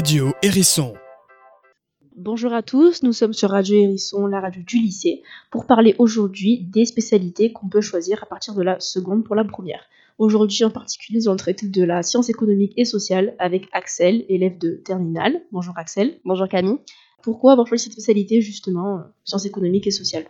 Radio Hérisson. Bonjour à tous, nous sommes sur Radio Hérisson, la radio du lycée, pour parler aujourd'hui des spécialités qu'on peut choisir à partir de la seconde pour la première. Aujourd'hui en particulier, nous allons traiter de la science économique et sociale avec Axel, élève de terminale. Bonjour Axel. Bonjour Camille. Pourquoi avoir choisi cette spécialité justement, euh, sciences économiques et sociales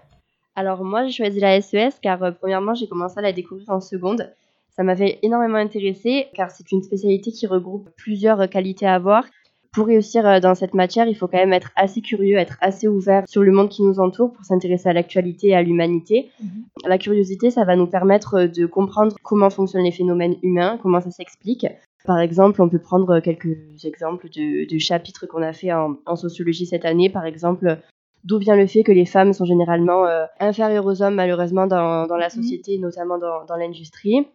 Alors moi j'ai choisi la SES car euh, premièrement j'ai commencé à la découvrir en seconde. Ça m'avait énormément intéressée car c'est une spécialité qui regroupe plusieurs qualités à avoir. Pour réussir euh, dans cette matière, il faut quand même être assez curieux, être assez ouvert sur le monde qui nous entoure pour s'intéresser à l'actualité et à l'humanité. La curiosité, ça va nous permettre de comprendre comment fonctionnent les phénomènes humains, comment ça s'explique. Par exemple, on peut prendre quelques exemples de, de chapitres qu'on a fait en, en sociologie cette année. Par exemple, d'où vient le fait que les femmes sont généralement euh, inférieures aux hommes malheureusement dans, dans la Mhm. société, notamment dans, dans l'industrie.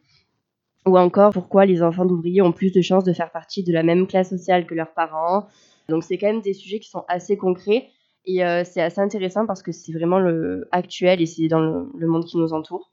Ou encore pourquoi les enfants d'ouvriers ont plus de chances de faire partie de la même classe sociale que leurs parents. Donc c'est quand même des sujets qui sont assez concrets et euh, c'est assez intéressant parce que c'est vraiment le actuel et c'est dans le, monde qui nous entoure.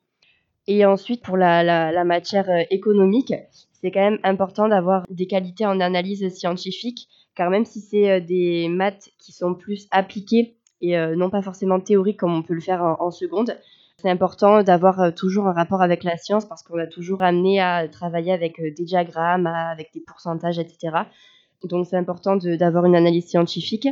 Et ensuite pour la, la, la matière euh, économique, c'est quand même important d'avoir des qualités en analyse scientifique car même si c'est euh, des maths qui sont plus appliquées et euh, non pas forcément théoriques comme on peut le faire en, en seconde, c'est important d'avoir euh, toujours un rapport avec la science parce qu'on a toujours amené à travailler avec euh, des diagrammes, avec des pourcentages, etc. Donc c'est important d'avoir une analyse scientifique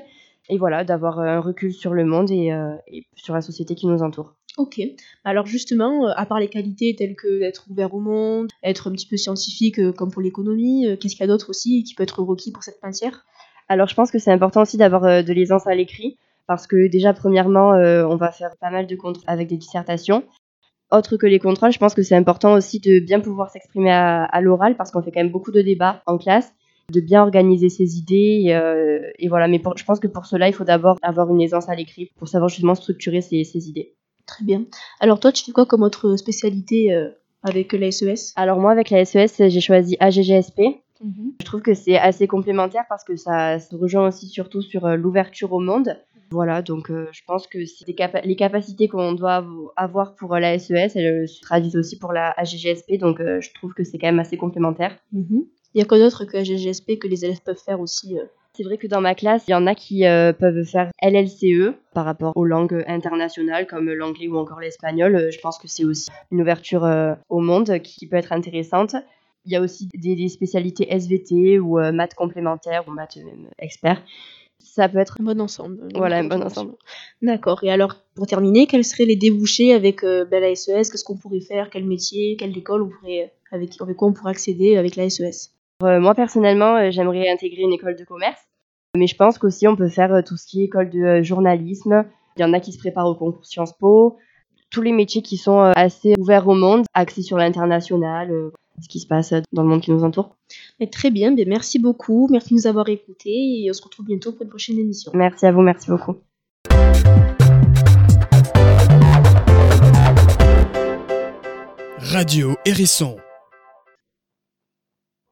et voilà, d'avoir un recul sur le monde et, euh, et sur la société qui nous entoure. Ok. Alors justement, à part les qualités telles que d'être ouvert au monde, être un petit peu scientifique comme pour l'économie, qu'est-ce qu'il y a d'autre aussi qui peut être requis pour cette matière? Alors je pense que c'est important aussi d'avoir de l'aisance à l'écrit parce que déjà premièrement euh, on va faire pas mal de contrôles avec des dissertations. Autre que les contrôles, je pense que c'est important aussi de bien pouvoir s'exprimer à, à l'oral parce qu'on fait quand même beaucoup de débats en classe, de bien organiser ses idées et, euh, et voilà. Mais pour- je pense que pour cela il faut d'abord avoir une aisance à l'écrit pour savoir justement structurer ses, ses idées. Très bien. Alors toi, tu fais quoi comme autre spécialité euh, avec la SES Alors moi avec la SES j'ai choisi AGGSP. Je trouve que c'est assez complémentaire parce que ça se rejoint aussi surtout sur l'ouverture au monde. Voilà, donc euh, je pense que capa- les capacités qu'on doit avo- avoir pour euh, la SES, elles euh, se traduisent aussi pour la AGGSP, donc euh, je trouve que c'est quand même assez complémentaire. Mhm. Il y a quoi d'autre que la GGSP que les élèves peuvent faire aussi euh? C'est vrai que dans ma classe, il y en a qui euh, peuvent faire LLCE par rapport aux langues internationales comme l'anglais ou encore l'espagnol. Je pense que c'est aussi une ouverture euh, au monde qui peut être intéressante. Il y a aussi des, des spécialités SVT ou euh, maths complémentaires ou maths experts. Ça peut être Un bon ensemble. euh, Voilà, un bon euh, ensemble. D'accord. Et alors, pour terminer, quels seraient les débouchés avec euh, ben, la SES Qu'est-ce qu'on pourrait faire? Quel métier? Quelle école on pourrait, avec, avec quoi on pourrait accéder avec la E SES Euh, moi personnellement, euh, j'aimerais intégrer une école de commerce, mais je pense qu'aussi on peut faire euh, tout ce qui est école de euh, journalisme. Il y en a qui se préparent au concours Sciences Po, tous les métiers qui sont euh, assez ouverts au monde, axés sur l'international, euh, ce qui se passe dans le monde qui nous entoure. Très bien, ben, merci beaucoup. Merci de nous avoir écoutés et on se retrouve bientôt pour une prochaine émission. Merci à vous, merci beaucoup. Radio Hérisson.